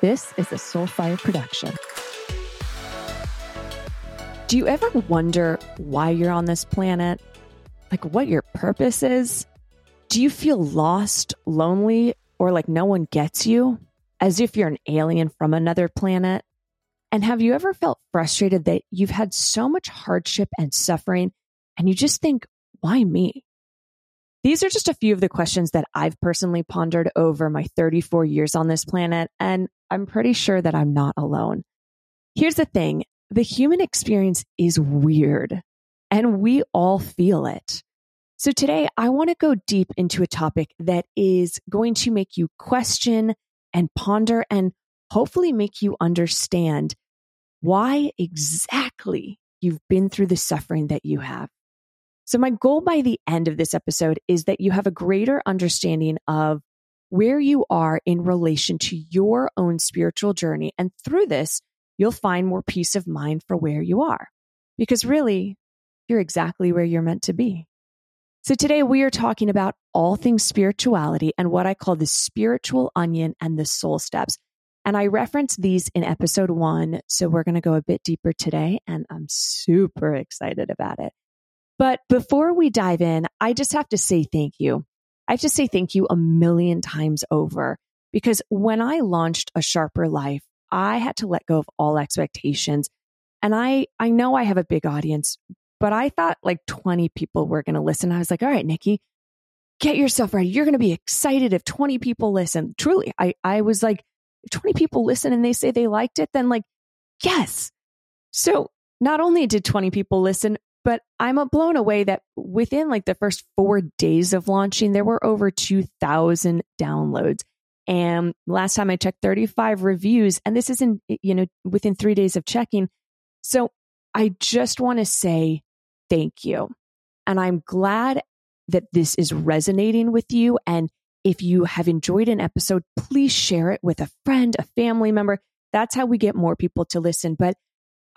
This is a Soulfire production. Do you ever wonder why you're on this planet? Like what your purpose is? Do you feel lost, lonely, or like no one gets you? As if you're an alien from another planet? And have you ever felt frustrated that you've had so much hardship and suffering and you just think, why me? These are just a few of the questions that I've personally pondered over my 34 years on this planet, and I'm pretty sure that I'm not alone. Here's the thing the human experience is weird, and we all feel it. So today, I want to go deep into a topic that is going to make you question and ponder and hopefully make you understand why exactly you've been through the suffering that you have. So, my goal by the end of this episode is that you have a greater understanding of where you are in relation to your own spiritual journey. And through this, you'll find more peace of mind for where you are. Because really, you're exactly where you're meant to be. So, today we are talking about all things spirituality and what I call the spiritual onion and the soul steps. And I referenced these in episode one. So, we're going to go a bit deeper today, and I'm super excited about it. But before we dive in, I just have to say thank you. I have to say thank you a million times over because when I launched a sharper life, I had to let go of all expectations. And I, I know I have a big audience, but I thought like 20 people were going to listen. I was like, all right, Nikki, get yourself ready. You're going to be excited if 20 people listen. Truly, I, I was like, 20 people listen and they say they liked it, then like, yes. So not only did 20 people listen, but I'm blown away that within like the first four days of launching, there were over 2,000 downloads. And last time I checked, 35 reviews. And this isn't, you know, within three days of checking. So I just want to say thank you. And I'm glad that this is resonating with you. And if you have enjoyed an episode, please share it with a friend, a family member. That's how we get more people to listen. But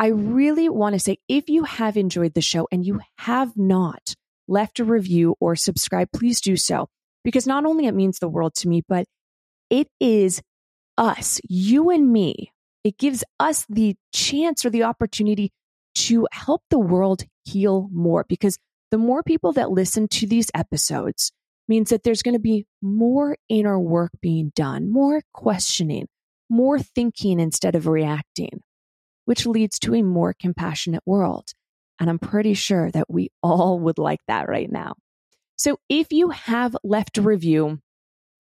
I really want to say if you have enjoyed the show and you have not left a review or subscribe, please do so because not only it means the world to me, but it is us, you and me. It gives us the chance or the opportunity to help the world heal more because the more people that listen to these episodes means that there's going to be more inner work being done, more questioning, more thinking instead of reacting which leads to a more compassionate world. And I'm pretty sure that we all would like that right now. So if you have left a review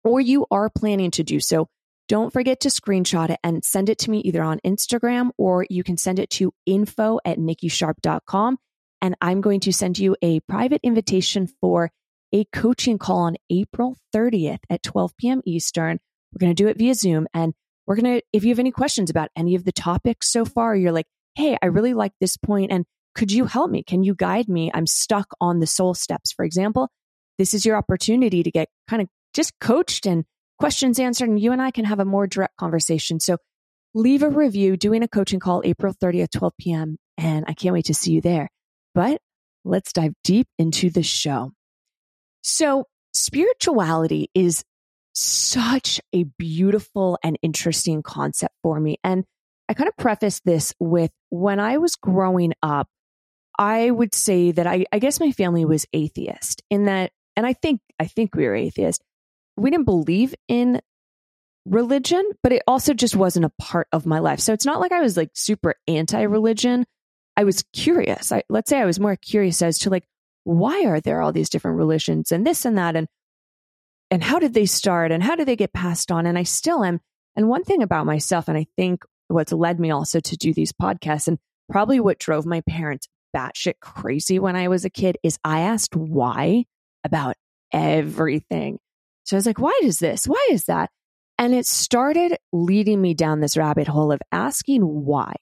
or you are planning to do so, don't forget to screenshot it and send it to me either on Instagram or you can send it to info at nikkisharp.com. And I'm going to send you a private invitation for a coaching call on April 30th at 12 p.m. Eastern. We're going to do it via Zoom. And we're going to, if you have any questions about any of the topics so far, you're like, hey, I really like this point and could you help me? Can you guide me? I'm stuck on the soul steps, for example. This is your opportunity to get kind of just coached and questions answered, and you and I can have a more direct conversation. So leave a review, doing a coaching call April 30th, 12 p.m. And I can't wait to see you there. But let's dive deep into the show. So spirituality is such a beautiful and interesting concept for me. And I kind of preface this with when I was growing up, I would say that I, I guess my family was atheist in that, and I think, I think we were atheist. We didn't believe in religion, but it also just wasn't a part of my life. So it's not like I was like super anti religion. I was curious. I, let's say I was more curious as to like, why are there all these different religions and this and that? And and how did they start and how did they get passed on? And I still am. And one thing about myself, and I think what's led me also to do these podcasts and probably what drove my parents batshit crazy when I was a kid is I asked why about everything. So I was like, why does this? Why is that? And it started leading me down this rabbit hole of asking why,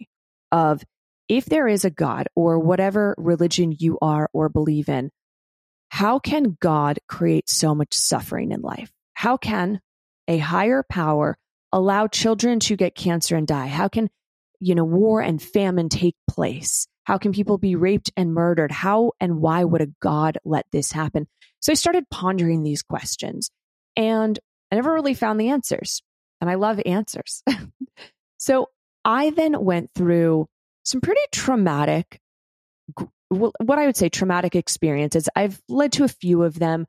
of if there is a God or whatever religion you are or believe in, how can God create so much suffering in life? How can a higher power allow children to get cancer and die? How can, you know, war and famine take place? How can people be raped and murdered? How and why would a God let this happen? So I started pondering these questions and I never really found the answers. and I love answers. so I then went through some pretty traumatic, what I would say traumatic experiences. I've led to a few of them.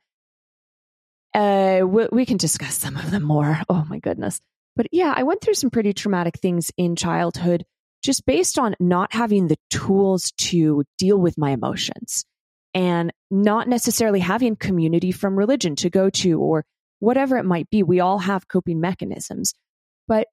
Uh, we, we can discuss some of them more. Oh my goodness. But yeah, I went through some pretty traumatic things in childhood just based on not having the tools to deal with my emotions and not necessarily having community from religion to go to or whatever it might be. We all have coping mechanisms. But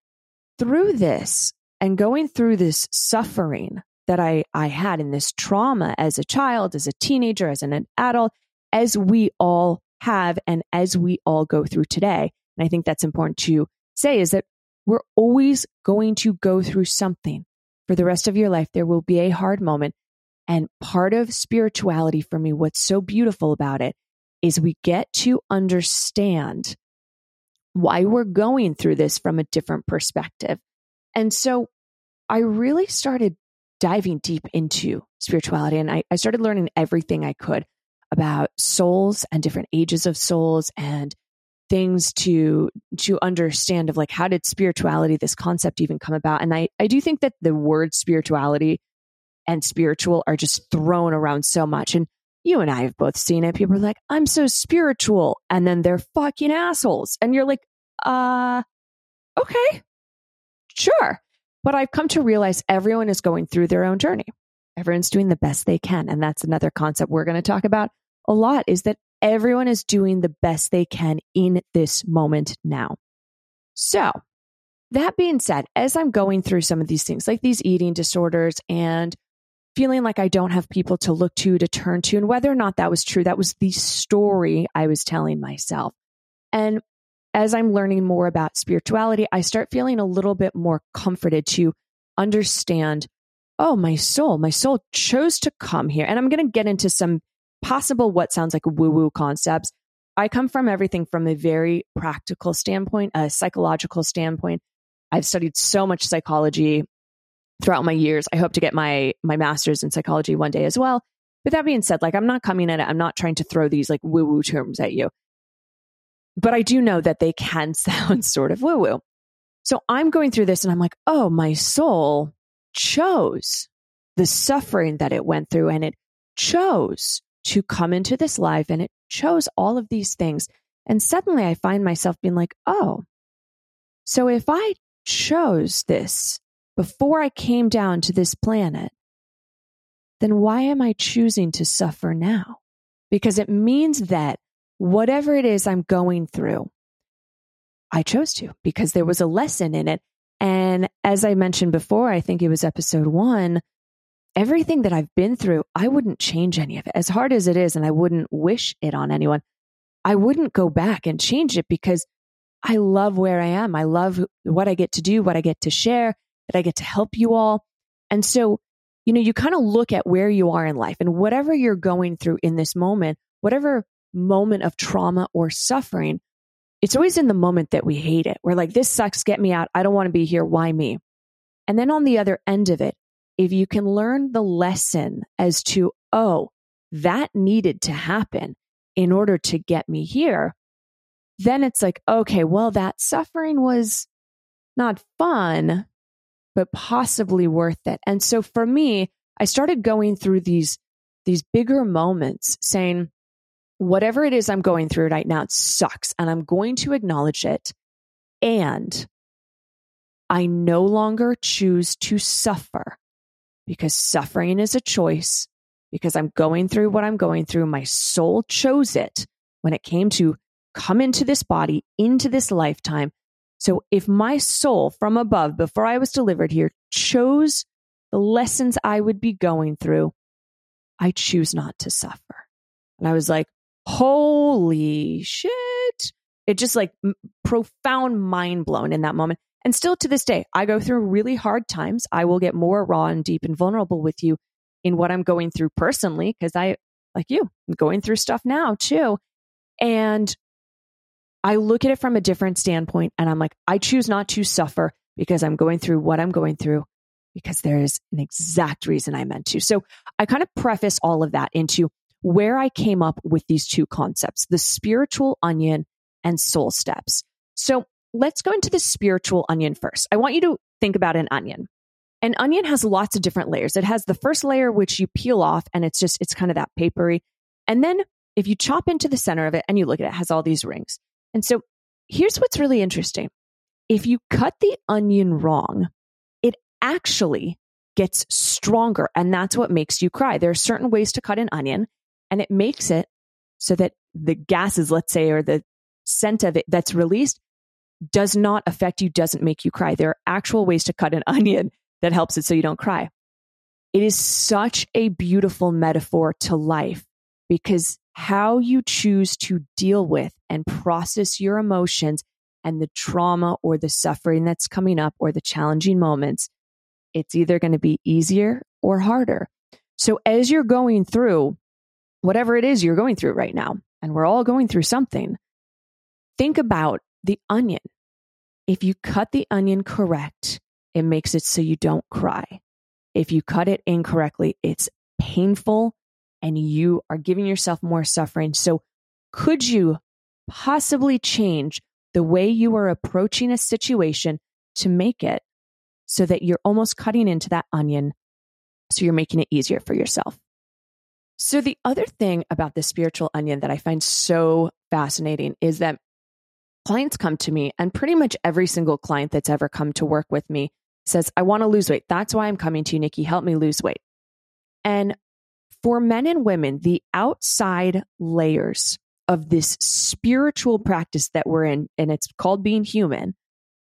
through this and going through this suffering that I, I had in this trauma as a child, as a teenager, as an adult, as we all have, and as we all go through today. And I think that's important to say is that we're always going to go through something for the rest of your life. There will be a hard moment. And part of spirituality for me, what's so beautiful about it is we get to understand why we're going through this from a different perspective. And so I really started diving deep into spirituality. And I, I started learning everything I could about souls and different ages of souls and things to to understand of like how did spirituality this concept even come about? And i i do think that the word spirituality and spiritual are just thrown around so much. And you and i have both seen it. People are like i'm so spiritual and then they're fucking assholes. And you're like uh okay sure but i've come to realize everyone is going through their own journey everyone's doing the best they can and that's another concept we're going to talk about a lot is that everyone is doing the best they can in this moment now. So, that being said, as I'm going through some of these things, like these eating disorders and feeling like I don't have people to look to, to turn to, and whether or not that was true, that was the story I was telling myself. And as I'm learning more about spirituality, I start feeling a little bit more comforted to understand oh, my soul, my soul chose to come here. And I'm going to get into some possible what sounds like woo woo concepts. I come from everything from a very practical standpoint, a psychological standpoint. I've studied so much psychology throughout my years. I hope to get my my master's in psychology one day as well. But that being said, like I'm not coming at it, I'm not trying to throw these like woo woo terms at you. But I do know that they can sound sort of woo woo. So I'm going through this and I'm like, oh, my soul chose the suffering that it went through and it chose to come into this life and it chose all of these things. And suddenly I find myself being like, oh, so if I chose this before I came down to this planet, then why am I choosing to suffer now? Because it means that whatever it is I'm going through, I chose to because there was a lesson in it. And as I mentioned before, I think it was episode one, everything that I've been through, I wouldn't change any of it. As hard as it is, and I wouldn't wish it on anyone, I wouldn't go back and change it because I love where I am. I love what I get to do, what I get to share, that I get to help you all. And so, you know, you kind of look at where you are in life and whatever you're going through in this moment, whatever moment of trauma or suffering, it's always in the moment that we hate it. We're like, this sucks, get me out. I don't want to be here. Why me? And then on the other end of it, if you can learn the lesson as to, oh, that needed to happen in order to get me here, then it's like, okay, well, that suffering was not fun, but possibly worth it. And so for me, I started going through these, these bigger moments saying, whatever it is I'm going through right now, it sucks. And I'm going to acknowledge it. And I no longer choose to suffer because suffering is a choice, because I'm going through what I'm going through. My soul chose it when it came to come into this body, into this lifetime. So if my soul from above, before I was delivered here, chose the lessons I would be going through, I choose not to suffer. And I was like, holy shit. It just like profound mind blown in that moment. And still to this day, I go through really hard times. I will get more raw and deep and vulnerable with you in what I'm going through personally, because I, like you, I'm going through stuff now too. And I look at it from a different standpoint and I'm like, I choose not to suffer because I'm going through what I'm going through because there is an exact reason I meant to. So I kind of preface all of that into where I came up with these two concepts, the spiritual onion and soul steps. So let's go into the spiritual onion first. I want you to think about an onion. An onion has lots of different layers. It has the first layer, which you peel off, and it's just, it's kind of that papery. And then if you chop into the center of it and you look at it, it has all these rings. And so here's what's really interesting. If you cut the onion wrong, it actually gets stronger. And that's what makes you cry. There are certain ways to cut an onion, and it makes it so that the gases, let's say, or the scent of it that's released does not affect you, doesn't make you cry. There are actual ways to cut an onion that helps it so you don't cry. It is such a beautiful metaphor to life because how you choose to deal with and process your emotions and the trauma or the suffering that's coming up or the challenging moments, it's either going to be easier or harder. So as you're going through whatever it is you're going through right now, and we're all going through something, think about the onion. If you cut the onion correct, it makes it so you don't cry. If you cut it incorrectly, it's painful and you are giving yourself more suffering. So, could you possibly change the way you are approaching a situation to make it so that you're almost cutting into that onion so you're making it easier for yourself? So, the other thing about the spiritual onion that I find so fascinating is that clients come to me, and pretty much every single client that's ever come to work with me says, I want to lose weight. That's why I'm coming to you, Nikki. Help me lose weight. And for men and women, the outside layers of this spiritual practice that we're in, and it's called being human.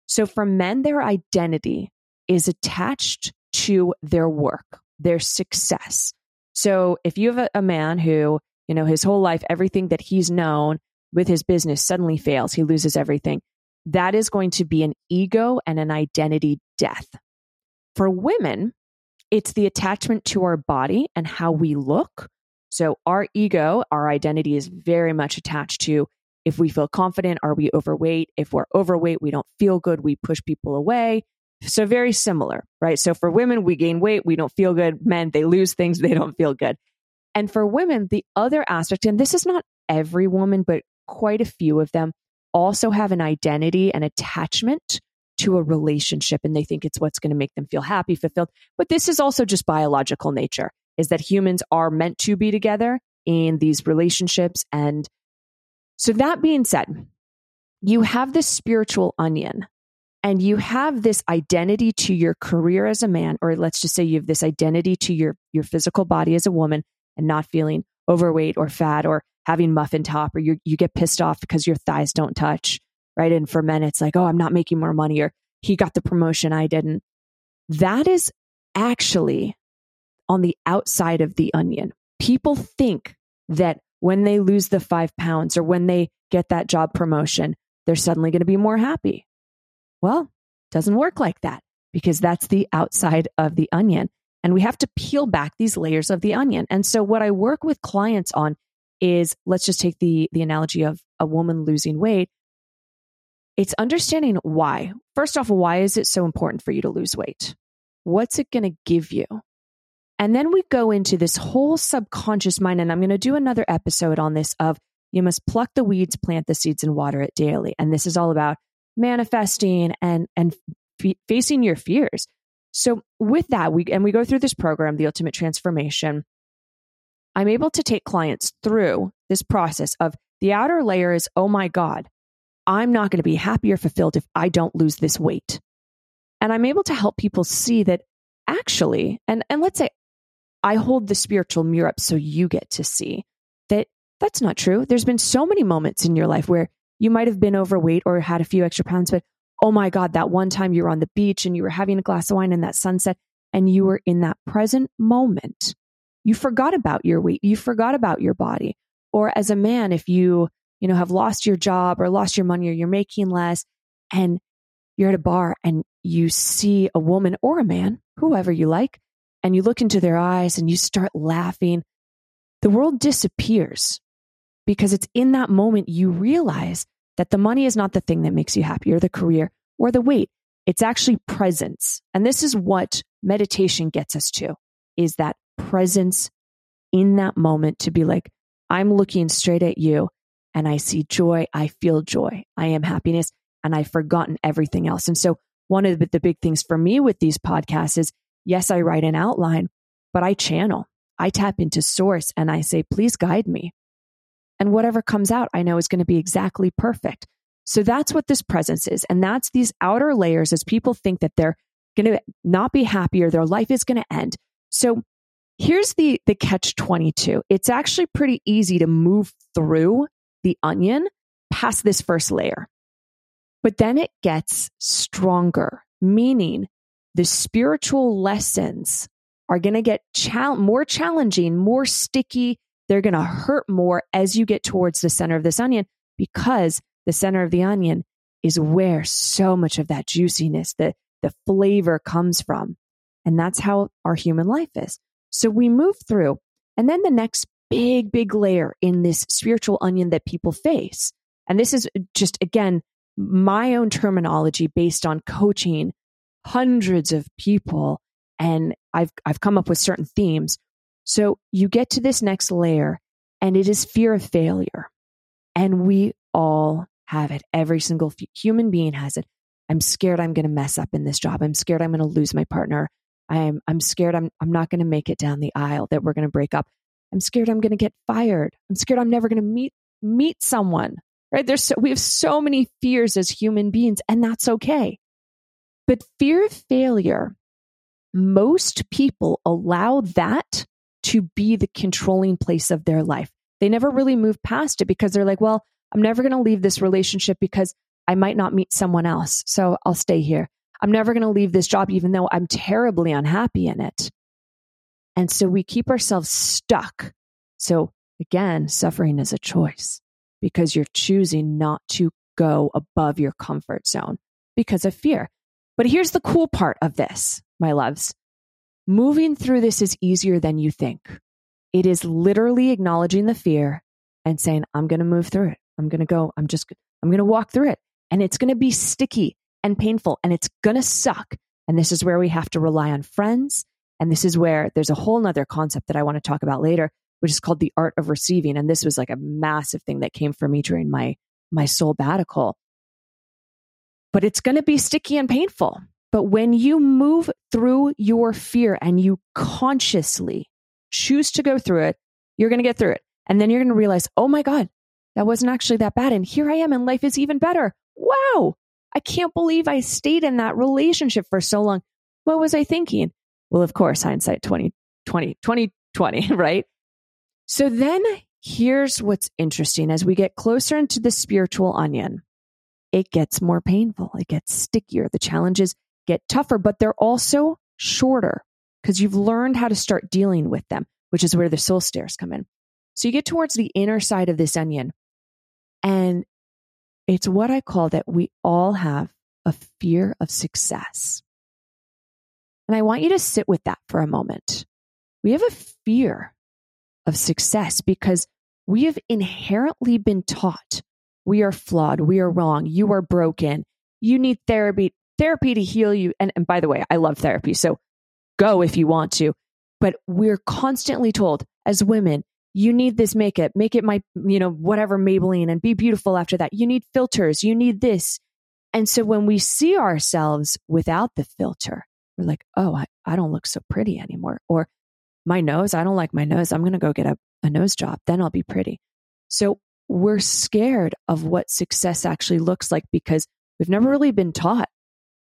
So for men, their identity is attached to their work, their success. So if you have a, a man who, you know, his whole life, everything that he's known with his business suddenly fails, he loses everything. That is going to be an ego and an identity death. For women, it's the attachment to our body and how we look. So our ego, our identity is very much attached to if we feel confident, are we overweight? If we're overweight, we don't feel good, we push people away. So very similar, right? So for women, we gain weight, we don't feel good. Men, they lose things, they don't feel good. And for women, the other aspect, and this is not every woman, but quite a few of them also have an identity and attachment to a relationship and they think it's what's going to make them feel happy, fulfilled. But this is also just biological nature is that humans are meant to be together in these relationships. And so that being said, you have this spiritual onion and you have this identity to your career as a man, or let's just say you have this identity to your, your physical body as a woman and not feeling overweight or fat or having muffin top or you you get pissed off because your thighs don't touch, right? And for men, it's like, oh, I'm not making more money or he got the promotion, I didn't. That is actually on the outside of the onion. People think that when they lose the five pounds or when they get that job promotion, they're suddenly going to be more happy. Well, doesn't work like that because that's the outside of the onion. And we have to peel back these layers of the onion. And so what I work with clients on is let's just take the the analogy of a woman losing weight. It's understanding why. First off, why is it so important for you to lose weight? What's it going to give you? And then we go into this whole subconscious mind and I'm going to do another episode on this of you must pluck the weeds, plant the seeds and water it daily. And this is all about manifesting and and f- facing your fears. So with that, we and we go through this program, the ultimate transformation. I'm able to take clients through this process of the outer layer is, oh my God, I'm not going to be happy or fulfilled if I don't lose this weight. And I'm able to help people see that actually, and, and let's say I hold the spiritual mirror up so you get to see that that's not true. There's been so many moments in your life where you might have been overweight or had a few extra pounds, but oh my God, that one time you were on the beach and you were having a glass of wine in that sunset and you were in that present moment. You forgot about your weight. You forgot about your body. Or as a man, if you, you know, have lost your job or lost your money or you're making less and you're at a bar and you see a woman or a man, whoever you like, and you look into their eyes and you start laughing, the world disappears because it's in that moment you realize that the money is not the thing that makes you happy or the career or the weight. It's actually presence. And this is what meditation gets us to is that presence in that moment to be like, I'm looking straight at you and I see joy. I feel joy. I am happiness. and I've forgotten everything else. And so one of the big things for me with these podcasts is yes, I write an outline, but I channel. I tap into source and I say, please guide me. And whatever comes out, I know is going to be exactly perfect. So that's what this presence is. And that's these outer layers as people think that they're going to not be happy or their life is going to end. So here's the, the catch 22. It's actually pretty easy to move through the onion past this first layer. But then it gets stronger, meaning the spiritual lessons are going to get chal- more challenging, more sticky. They're going to hurt more as you get towards the center of this onion because the center of the onion is where so much of that juiciness, the, the flavor comes from. And that's how our human life is. So we move through. And then the next big, big layer in this spiritual onion that people face. And this is just, again, my own terminology based on coaching hundreds of people. And I've, I've come up with certain themes. So you get to this next layer and it is fear of failure. And we all have it. Every single f- human being has it. I'm scared I'm going to mess up in this job. I'm scared I'm going to lose my partner. I'm, I'm scared I'm, I'm not going to make it down the aisle, that we're going to break up. I'm scared I'm going to get fired. I'm scared I'm never going to meet, meet someone, right? There's so, we have so many fears as human beings and that's okay. But fear of failure, most people allow that to be the controlling place of their life. They never really move past it because they're like, well, I'm never going to leave this relationship because I might not meet someone else. So I'll stay here. I'm never going to leave this job, even though I'm terribly unhappy in it. And so we keep ourselves stuck. So again, suffering is a choice because you're choosing not to go above your comfort zone because of fear. But here's the cool part of this, my loves. Moving through this is easier than you think. It is literally acknowledging the fear and saying, I'm going to move through it. I'm going to go, I'm just, I'm going to walk through it. And it's going to be sticky and painful and it's going to suck. And this is where we have to rely on friends. And this is where there's a whole nother concept that I want to talk about later, which is called the art of receiving. And this was like a massive thing that came for me during my, my soul sabbatical. But it's going to be sticky and painful. But when you move through your fear and you consciously choose to go through it, you're going to get through it. And then you're going to realize, oh my God, that wasn't actually that bad. And here I am and life is even better. Wow. I can't believe I stayed in that relationship for so long. What was I thinking? Well, of course, hindsight 2020, 2020, right? So then here's what's interesting as we get closer into the spiritual onion, it gets more painful. It gets stickier. The challenges get tougher, but they're also shorter because you've learned how to start dealing with them, which is where the soul stairs come in. So you get towards the inner side of this onion and it's what I call that we all have a fear of success. And I want you to sit with that for a moment. We have a fear of success because we have inherently been taught we are flawed, we are wrong, you are broken, you need therapy, therapy to heal you. And, and by the way, I love therapy. So go if you want to. But we're constantly told as women, you need this makeup, make it my, you know, whatever Maybelline and be beautiful after that. You need filters, you need this. And so when we see ourselves without the filter, we're like, oh, I, I don't look so pretty anymore. Or my nose, I don't like my nose. I'm going to go get a, a nose job. Then I'll be pretty. So we're scared of what success actually looks like because we've never really been taught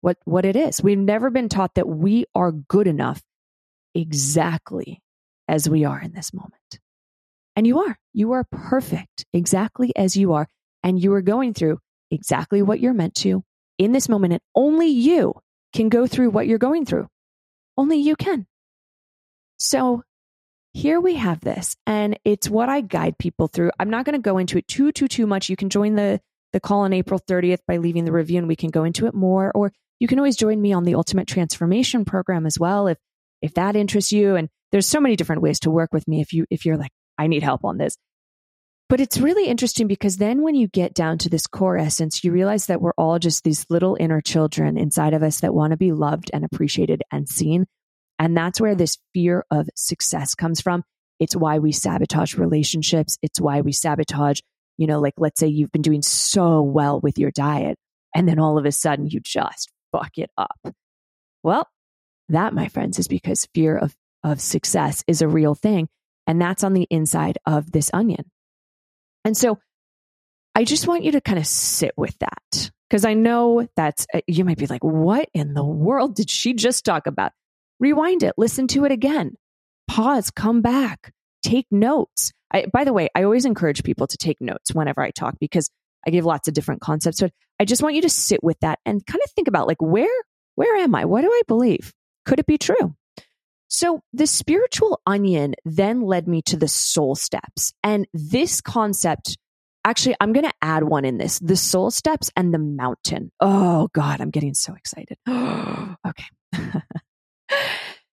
what, what it is. We've never been taught that we are good enough exactly as we are in this moment. And you are. You are perfect exactly as you are. And you are going through exactly what you're meant to in this moment. And only you can go through what you're going through. Only you can. So here we have this, and it's what I guide people through. I'm not going to go into it too, too, too much. You can join the, the call on April 30th by leaving the review, and we can go into it more. Or you can always join me on the Ultimate Transformation Program as well if if that interests you. And there's so many different ways to work with me if you if you're like, I need help on this. But it's really interesting because then when you get down to this core essence, you realize that we're all just these little inner children inside of us that want to be loved and appreciated and seen. And that's where this fear of success comes from. It's why we sabotage relationships. It's why we sabotage, you know, like let's say you've been doing so well with your diet And then all of a sudden you just fuck it up. Well, that, my friends, is because fear of, of success is a real thing. And that's on the inside of this onion. And so I just want you to kind of sit with that because I know that's, uh, you might be like, what in the world did she just talk about? Rewind it, listen to it again, pause, come back, take notes. I, by the way, I always encourage people to take notes whenever I talk because I gave lots of different concepts, but I just want you to sit with that and kind of think about like, where, where am I? What do I believe? Could it be true? So the spiritual onion then led me to the soul steps. And this concept, actually, I'm going to add one in this the soul steps and the mountain. Oh, God, I'm getting so excited. okay.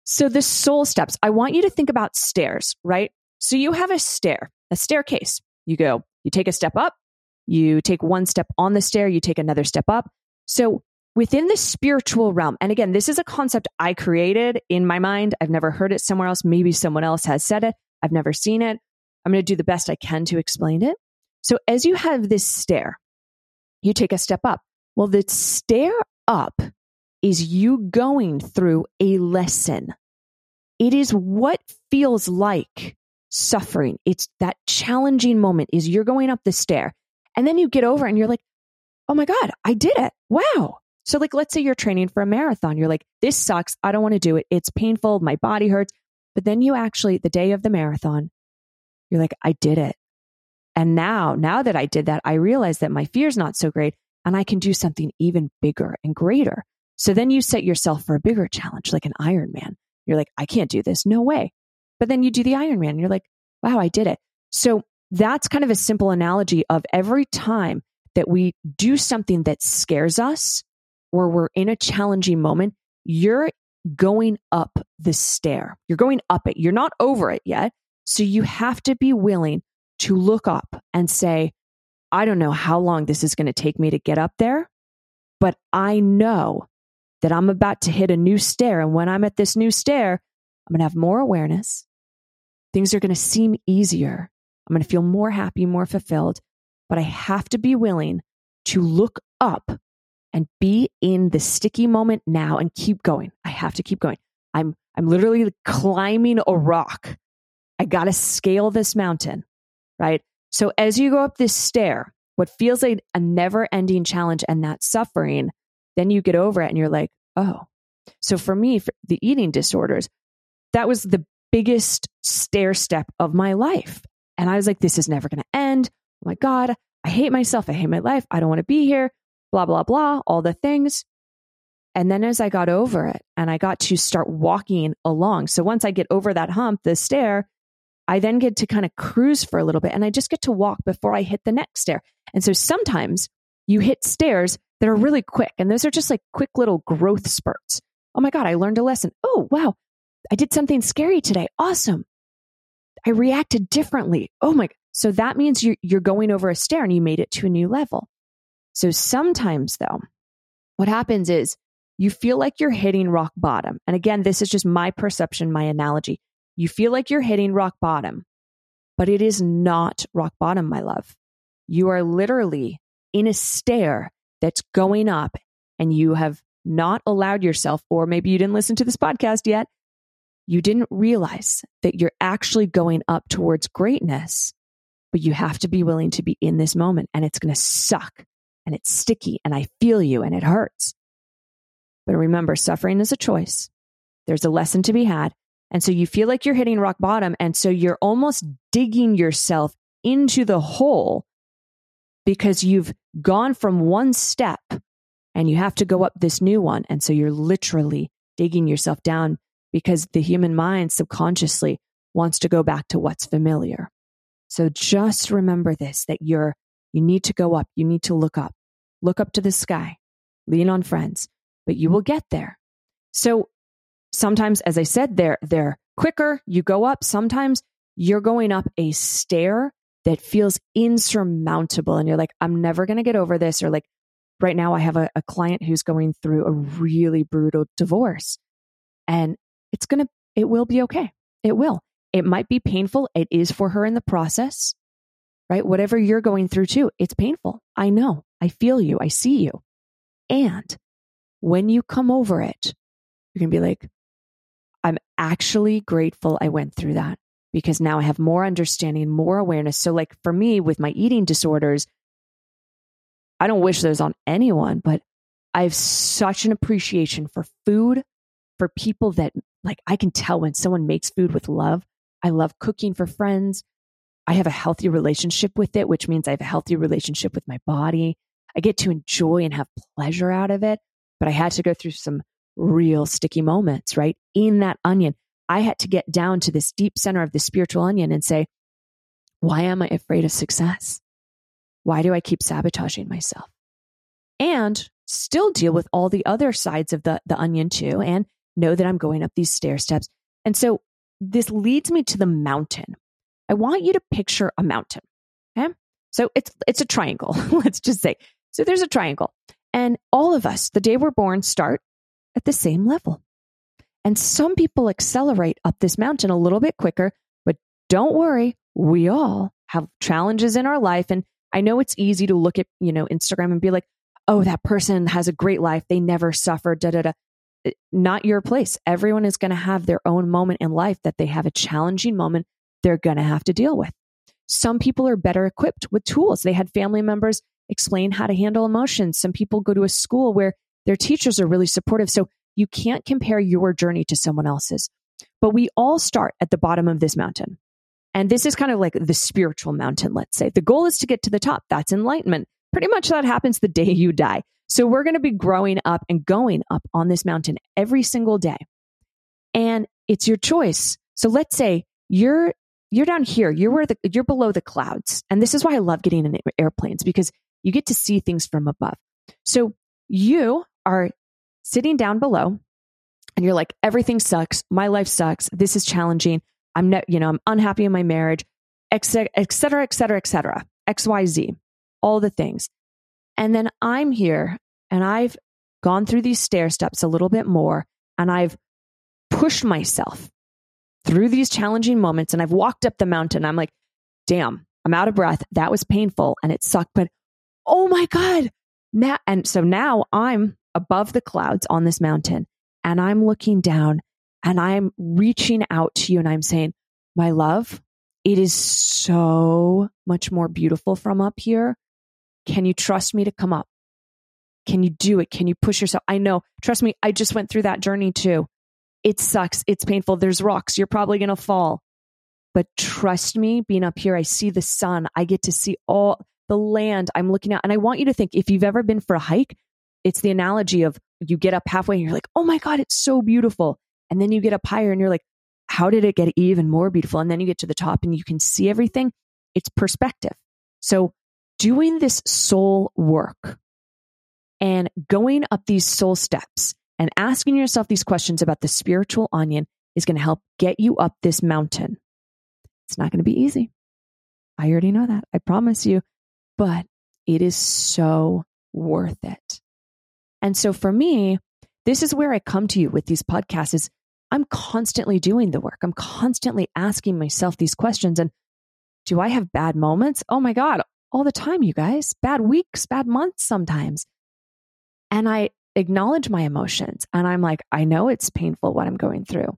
so the soul steps, I want you to think about stairs, right? So you have a stair, a staircase. You go, you take a step up, you take one step on the stair, you take another step up. So within the spiritual realm, and again, this is a concept I created in my mind. I've never heard it somewhere else. Maybe someone else has said it. I've never seen it. I'm going to do the best I can to explain it. So as you have this stair, you take a step up. Well, the stair up is you going through a lesson. It is what feels like suffering. It's that challenging moment is you're going up the stair and then you get over and you're like, Oh my God, I did it. Wow. So like, let's say you're training for a marathon. You're like, this sucks. I don't want to do it. It's painful. My body hurts. But then you actually, the day of the marathon, you're like, I did it. And now, now that I did that, I realize that my fear's not so great and I can do something even bigger and greater. So then you set yourself for a bigger challenge, like an Ironman. You're like, I can't do this. No way. But then you do the Ironman you're like, wow, I did it. So that's kind of a simple analogy of every time that we do something that scares us or we're in a challenging moment, you're going up the stair. You're going up it. You're not over it yet. So you have to be willing to look up and say, I don't know how long this is going to take me to get up there, but I know that I'm about to hit a new stair. And when I'm at this new stair, I'm going to have more awareness. Things are going to seem easier. I'm going to feel more happy, more fulfilled. But I have to be willing to look up and be in the sticky moment now and keep going. I have to keep going. I'm I'm literally climbing a rock. I got to scale this mountain, right? So as you go up this stair, what feels like a never-ending challenge and that suffering, then you get over it and you're like, "Oh." So for me, for the eating disorders, that was the biggest stair step of my life. And I was like, this is never going to end. Oh my God, I hate myself. I hate my life. I don't want to be here. Blah, blah, blah, all the things. And then as I got over it and I got to start walking along. So once I get over that hump, the stair, I then get to kind of cruise for a little bit and I just get to walk before I hit the next stair. And so sometimes you hit stairs that are really quick and those are just like quick little growth spurts. Oh my God, I learned a lesson. Oh, wow. I did something scary today. Awesome. I reacted differently. Oh my. So that means you're, you're going over a stair and you made it to a new level. So sometimes though, what happens is you feel like you're hitting rock bottom. And again, this is just my perception, my analogy. You feel like you're hitting rock bottom, but it is not rock bottom, my love. You are literally in a stair that's going up and you have not allowed yourself, or maybe you didn't listen to this podcast yet, you didn't realize that you're actually going up towards greatness, but you have to be willing to be in this moment and it's going to suck and it's sticky and I feel you and it hurts. But remember, suffering is a choice. There's a lesson to be had. And so you feel like you're hitting rock bottom. And so you're almost digging yourself into the hole because you've gone from one step and you have to go up this new one. And so you're literally digging yourself down because the human mind subconsciously wants to go back to what's familiar. So just remember this that you're, you need to go up. You need to look up, look up to the sky, lean on friends, but you will get there. So sometimes, as I said, they're, they're quicker. You go up. Sometimes you're going up a stair that feels insurmountable. And you're like, I'm never going to get over this. Or like, right now, I have a, a client who's going through a really brutal divorce. And it's going to, it will be okay. It will. It might be painful. It is for her in the process, right? Whatever you're going through too, it's painful. I know. I feel you. I see you. And when you come over it, you're going to be like, I'm actually grateful I went through that because now I have more understanding, more awareness. So, like for me with my eating disorders, I don't wish those on anyone, but I have such an appreciation for food, for people that like I can tell when someone makes food with love. I love cooking for friends. I have a healthy relationship with it, which means I have a healthy relationship with my body. I get to enjoy and have pleasure out of it. But I had to go through some real sticky moments, right? In that onion, I had to get down to this deep center of the spiritual onion and say, why am I afraid of success? Why do I keep sabotaging myself? And still deal with all the other sides of the, the onion too, and know that I'm going up these stair steps. And so this leads me to the mountain. I want you to picture a mountain. Okay. So it's, it's a triangle. Let's just say. So there's a triangle and all of us, the day we're born, start at the same level. And some people accelerate up this mountain a little bit quicker, but don't worry. We all have challenges in our life. And I know it's easy to look at, you know, Instagram and be like, oh, that person has a great life. They never suffer, da, da, da. Eh, not your place. Everyone is going to have their own moment in life that they have a challenging moment they're going to have to deal with. Some people are better equipped with tools. They had family members explain how to handle emotions. Some people go to a school where their teachers are really supportive. So you can't compare your journey to someone else's. But we all start at the bottom of this mountain. And this is kind of like the spiritual mountain, let's say. The goal is to get to the top. That's enlightenment. Pretty much that happens the day you die. So we're going to be growing up and going up on this mountain every single day. And it's your choice. So let's say you're you're down here, you're where the you're below the clouds. And this is why I love getting in airplanes because you get to see things from above. So you are sitting down below and you're like everything sucks, my life sucks, this is challenging. I'm not, you know, I'm unhappy in my marriage, et cetera, et cetera, et cetera, et cetera, XYZ, all the things. And then I'm here and I've gone through these stair steps a little bit more and I've pushed myself through these challenging moments and I've walked up the mountain. I'm like, damn, I'm out of breath. That was painful and it sucked, but oh my God. Now, and so now I'm above the clouds on this mountain and I'm looking down and I'm reaching out to you and I'm saying, my love, it is so much more beautiful from up here can you trust me to come up? Can you do it? Can you push yourself? I know. Trust me, I just went through that journey too. It sucks. It's painful. There's rocks. You're probably going to fall. But trust me, being up here, I see the sun. I get to see all the land I'm looking at. And I want you to think if you've ever been for a hike, it's the analogy of you get up halfway and you're like, oh my God, it's so beautiful. And then you get up higher and you're like, how did it get even more beautiful? And then you get to the top and you can see everything. It's perspective. So doing this soul work and going up these soul steps and asking yourself these questions about the spiritual onion is going to help get you up this mountain. It's not going to be easy. I already know that. I promise you. But it is so worth it. And so for me, this is where I come to you with these podcasts is I'm constantly doing the work. I'm constantly asking myself these questions and do I have bad moments? Oh my God, all the time, you guys. Bad weeks, bad months sometimes. And I acknowledge my emotions and I'm like, I know it's painful what I'm going through,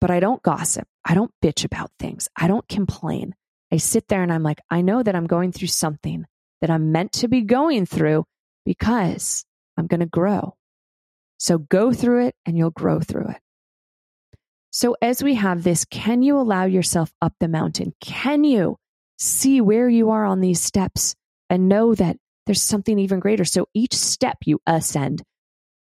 but I don't gossip. I don't bitch about things. I don't complain. I sit there and I'm like, I know that I'm going through something that I'm meant to be going through because I'm going to grow. So go through it and you'll grow through it. So as we have this, can you allow yourself up the mountain? Can you see where you are on these steps and know that there's something even greater. So each step you ascend,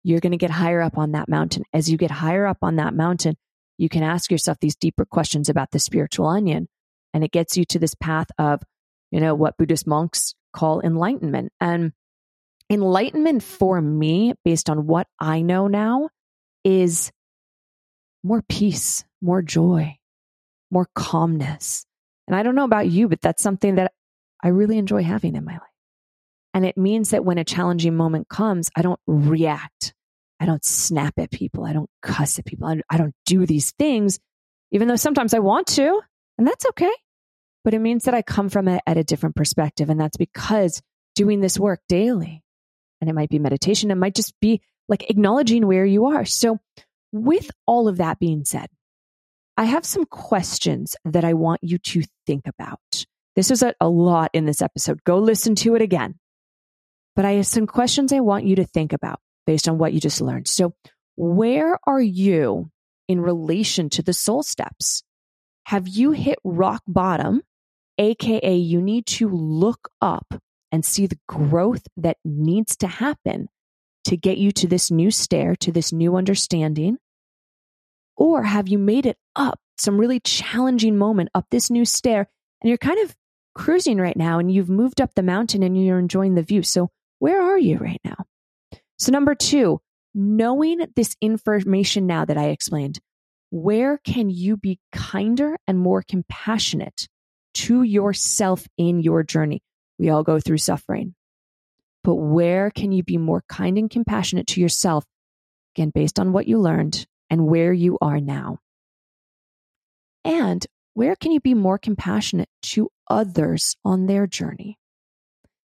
you're going to get higher up on that mountain. As you get higher up on that mountain, you can ask yourself these deeper questions about the spiritual onion. And it gets you to this path of, you know, what Buddhist monks call enlightenment. And enlightenment for me, based on what I know now, is more peace, more joy, more calmness, and I don't know about you, but that's something that I really enjoy having in my life. And it means that when a challenging moment comes, I don't react. I don't snap at people. I don't cuss at people. I don't do these things, even though sometimes I want to, and that's okay. But it means that I come from it at a different perspective. And that's because doing this work daily, and it might be meditation. It might just be like acknowledging where you are. So, with all of that being said, I have some questions that I want you to think about. This was a, a lot in this episode. Go listen to it again. But I have some questions I want you to think about based on what you just learned. So, where are you in relation to the soul steps? Have you hit rock bottom? AKA, you need to look up and see the growth that needs to happen to get you to this new stair, to this new understanding? Or have you made it up some really challenging moment up this new stair and you're kind of cruising right now and you've moved up the mountain and you're enjoying the view? So, where are you right now? So, number two, knowing this information now that I explained, where can you be kinder and more compassionate to yourself in your journey? We all go through suffering, but where can you be more kind and compassionate to yourself? Again, based on what you learned and where you are now. And where can you be more compassionate to others on their journey?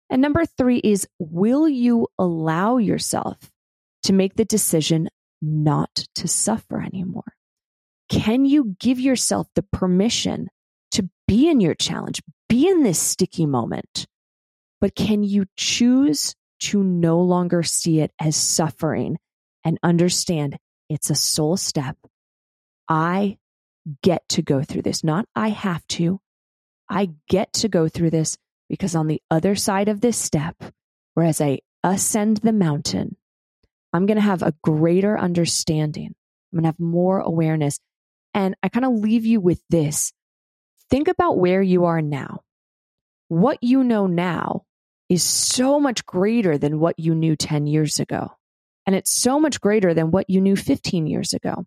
And number three is will you allow yourself to make the decision not to suffer anymore? Can you give yourself the permission to be in your challenge, be in this sticky moment? But can you choose to no longer see it as suffering and understand it's a soul step. I get to go through this, not I have to. I get to go through this because on the other side of this step, whereas I ascend the mountain, I'm going to have a greater understanding. I'm going to have more awareness. And I kind of leave you with this. Think about where you are now. What you know now is so much greater than what you knew 10 years ago. And it's so much greater than what you knew 15 years ago.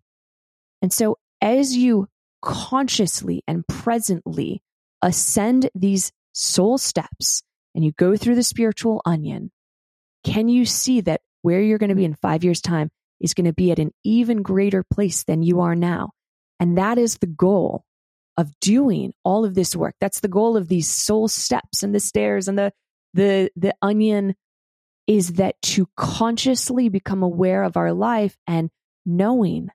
And so as you consciously and presently ascend these soul steps and you go through the spiritual onion, can you see that where you're going to be in five years' time is going to be at an even greater place than you are now? And that is the goal of doing all of this work. That's the goal of these soul steps and the stairs and the the the onion is that to consciously become aware of our life and knowing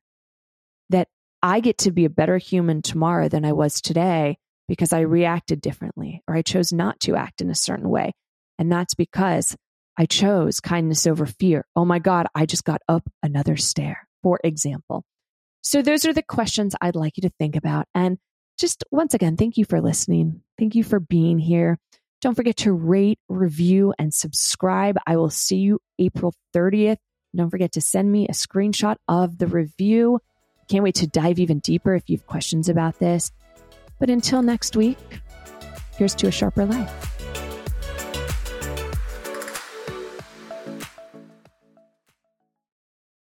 that I get to be a better human tomorrow than I was today because I reacted differently or I chose not to act in a certain way. And that's because I chose kindness over fear. Oh my God, I just got up another stair, for example. So those are the questions I'd like you to think about. And just once again, thank you for listening. Thank you for being here. Don't forget to rate, review, and subscribe. I will see you April 30th. Don't forget to send me a screenshot of the review. Can't wait to dive even deeper if you have questions about this. But until next week, here's to a sharper life.